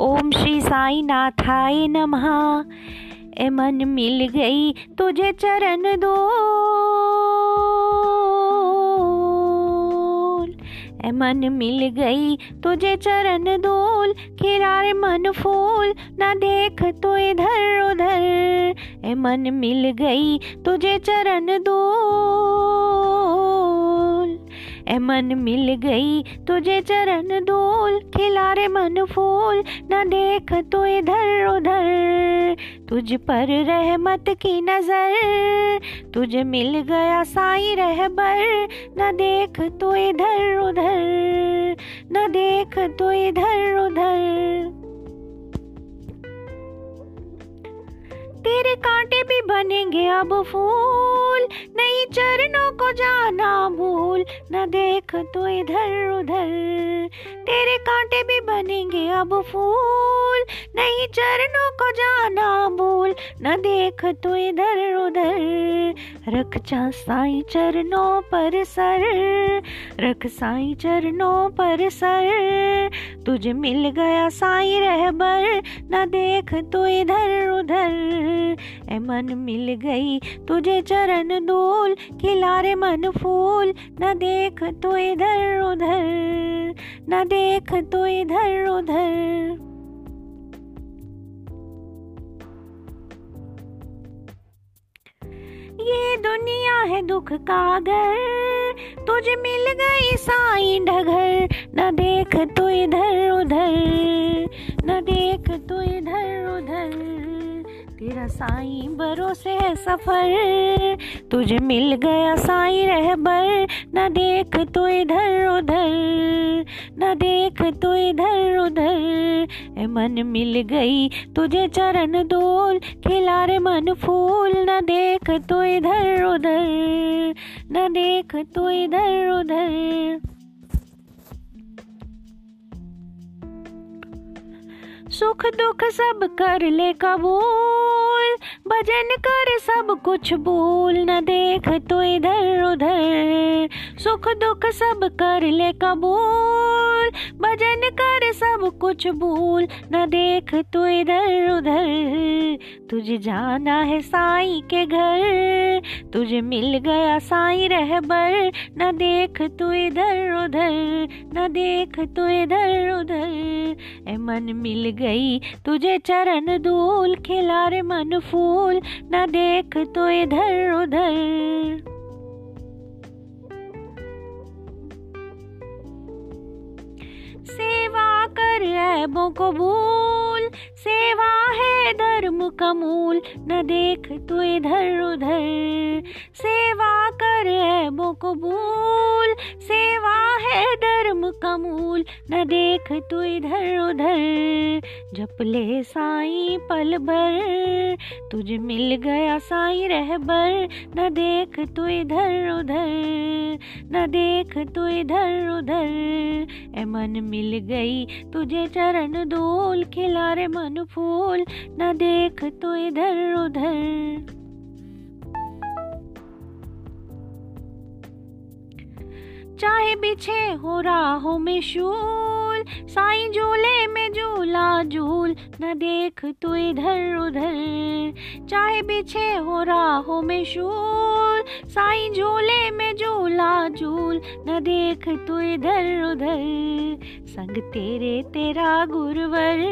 ओम श्री साई नाथाय नमः। ए मन मिल गई तुझे चरण दो। ए मन मिल गई तुझे चरण दोल खिरारे मन फूल, ना देख तो इधर उधर। ए मन मिल गई तुझे चरण दोल मन मिल गई तुझे चरण दोल खिलारे मन फूल। न देख तो इधर उधर, तुझ पर रहमत की नज़र। तुझे मिल गया साई रहबर, न देख तो इधर उधर, न देख तो इधर उधर। तेरे कांटे भी बनेंगे अब फूल। नहीं चरणों को जाना भूल, न देख तो इधर उधर तेरे कांटे भी बनेंगे अब फूल। नहीं चरणों को जाना भूल, न देख तो इधर उधर। रख जा साई चरणों पर सर, रख साई चरणों पर सर। तुझे मिल गया साई रहबर, न देख तो इधर उधर। ए मन मिल गई तुझे चरण दोल, खिलारे मन फूल। न देख तो इधर उधर, न देख तो इधर उधर। दुनिया है दुख का घर तुझे मिल गई साई ढगर न देख तू इधर। तेरा साई भरोसे है सफ़र। तुझे मिल गया साई रहबर। न देख तो इधर उधर, न देख तो इधर उधर। ए मन मिल गई तुझे चरण दोल, खिलारे मन फूल। न देख तो इधर उधर, न देख तो इधर उधर। सुख दुख सब कर ले कबूल। भजन कर सब कुछ भूल न देख तो इधर उधर सुख दुख सब कर ले कबूल। भजन कर सब कुछ भूल। न देख तो इधर उधर। तुझे जाना है साई के घर। तुझे मिल गया साई रहबर। न देख तो इधर उधर। न देख तो इधर उधर। ए मन मिल गई तुझे चरण धूल। खिलारे मन फूल। न देख तो इधर उधर। कर ऐबों को भूल सेवा है धर्म का मूल न देख तो इधर उधर। सेवा कर ऐबों को भूल सेवा है धर्म का मूल न देख तो इधर उधर। जप ले साई पल भर, तुझे मिल गया साई रहबर न देख तो इधर उधर। न देख तो इधर उधर ए मन मिल गई तुझे चरण दोल खिलारे मन फूल न देख तो इधर उधर। चाहे बिछे हो राहों में शूल, साई झूले में झूला झूल, न देख तू इधर उधर। चाहे बिछे हो राहों में शूल साई झूले में झूला झूल, न देख तू इधर उधर। संग तेरे तेरा गुरुवर,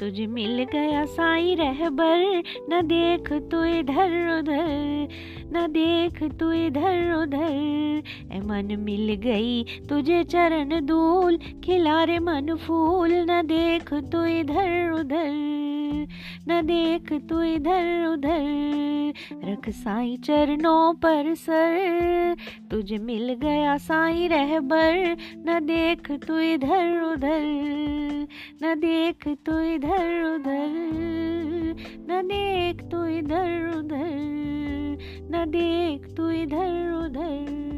तुझ मिल गया साई रहबर। न देख तू इधर उधर, न देख तू इधर उधर। ए मन मिल गई तुझे चरण दूल खिलारे मन फूल, न देख तू इधर उधर। न देख तू इधर उधर। रख साई चरणों पर सर। तुझे मिल गया साई रहबर। न देख तू इधर उधर। न देख तू इधर उधर। न देख तू इधर उधर। न देख तू इधर उधर।